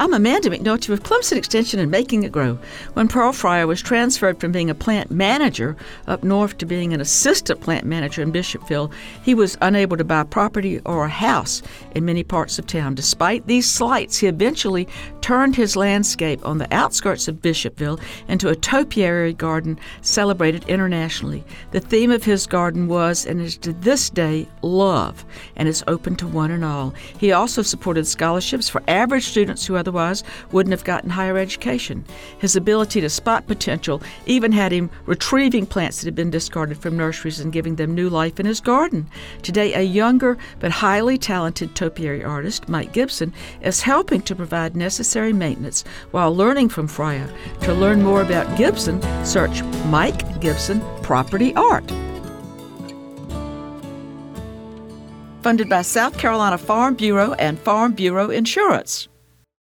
I'm Amanda McNulty with Clemson Extension and Making It Grow. When Pearl Fryar was transferred from being a plant manager up north to being an assistant plant manager in Bishopville, he was unable to buy property or a house in many parts of town. Despite these slights, he eventually turned his landscape on the outskirts of Bishopville into a topiary garden celebrated internationally. The theme of his garden was, and is to this day, love, and is open to one and all. He also supported scholarships for average students who otherwise wouldn't have gotten higher education. His ability to spot potential even had him retrieving plants that had been discarded from nurseries and giving them new life in his garden. Today, a younger but highly talented topiary artist, Mike Gibson, is helping to provide necessary maintenance while learning from Fryar. To learn more about Gibson, search Mike Gibson Property Art. Funded by South Carolina Farm Bureau and Farm Bureau Insurance.